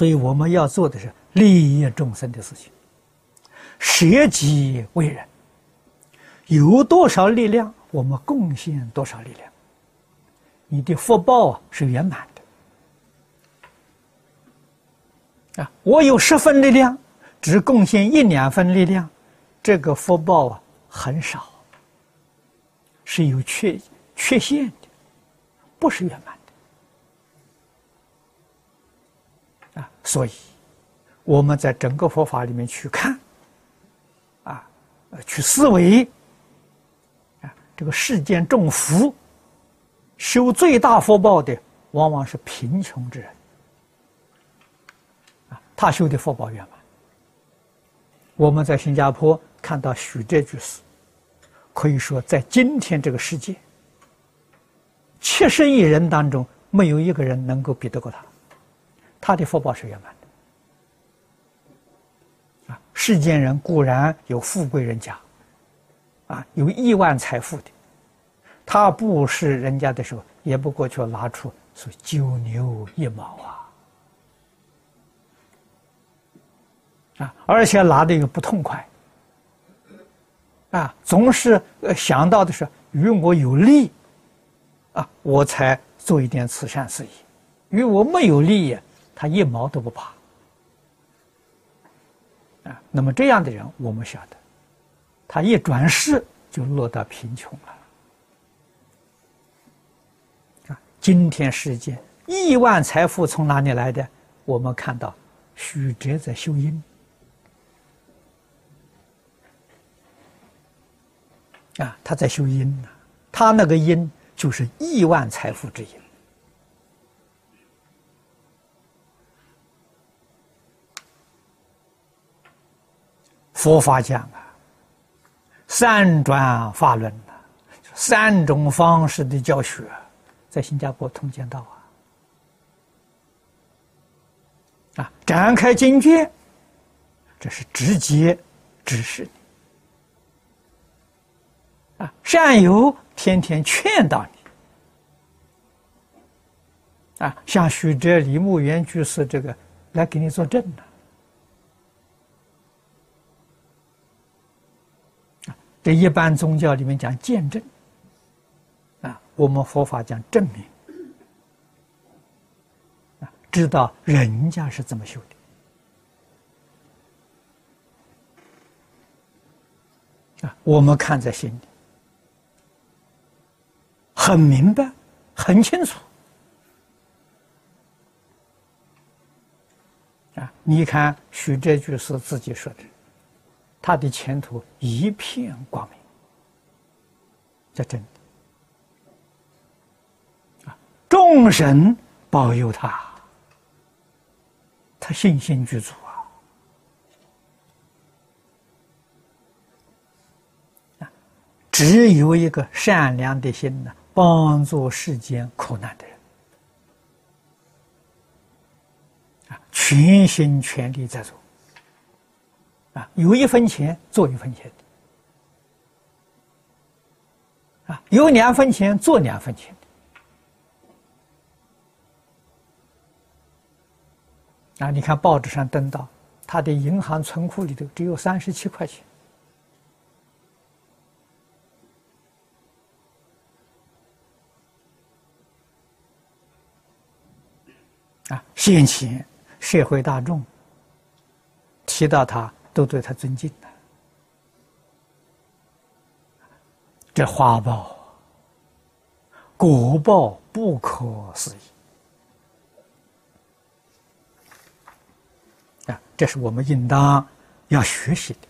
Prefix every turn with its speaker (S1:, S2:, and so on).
S1: 所以我们要做的是利益众生的事情，舍己为人，有多少力量，我们贡献多少力量，你的福报啊是圆满的。啊，我有十分力量，只贡献一两分力量，这个福报啊很少，是有缺缺陷的，不是圆满。所以，我们在整个佛法里面去看，啊，去思维，啊，这个世间众福，修最大福报的，往往是贫穷之人，啊，他修的福报圆满。我们在新加坡看到许哲居士，可以说在今天这个世界，七十亿人当中，没有一个人能够比得过他。他的福报是圆满的啊！世间人固然有富贵人家，啊，有亿万财富的，他布施人家的时候，也不过去拿出说九牛一毛啊，啊，而且拿的又不痛快，啊，总是想到的是与我有利，啊，我才做一点慈善事业；与我没有利益。他一毛都不怕啊！那么这样的人，我们晓得，他一转世就落到贫穷了啊！今天世界亿万财富从哪里来的？我们看到许哲在修因啊，他在修因呢，他那个因就是亿万财富之因。佛法讲啊，三转法轮呐，三种方式的教学，在新加坡通见到啊，啊，展开经卷，这是直接指示你，啊，善友天天劝导你，啊，像许哲、李牧原居士这个来给你作证的。这一般宗教里面讲见证，啊，我们佛法讲证明，啊，知道人家是怎么修的，啊，我们看在心里，很明白，很清楚，啊，你看许哲居士自己说的。他的前途一片光明，这真的啊！众神保佑他，他信心具足啊！只有一个善良的心呢，帮助世间苦难的人啊，全心全力在做。啊，有一分钱做一分钱的，啊，有两分钱做两分钱的，啊，你看报纸上登到他的银行存库里头只有三十七块钱，啊，现前社会大众提到他。都对他尊敬的，这花报、果报不可思议啊！这是我们应当要学习的。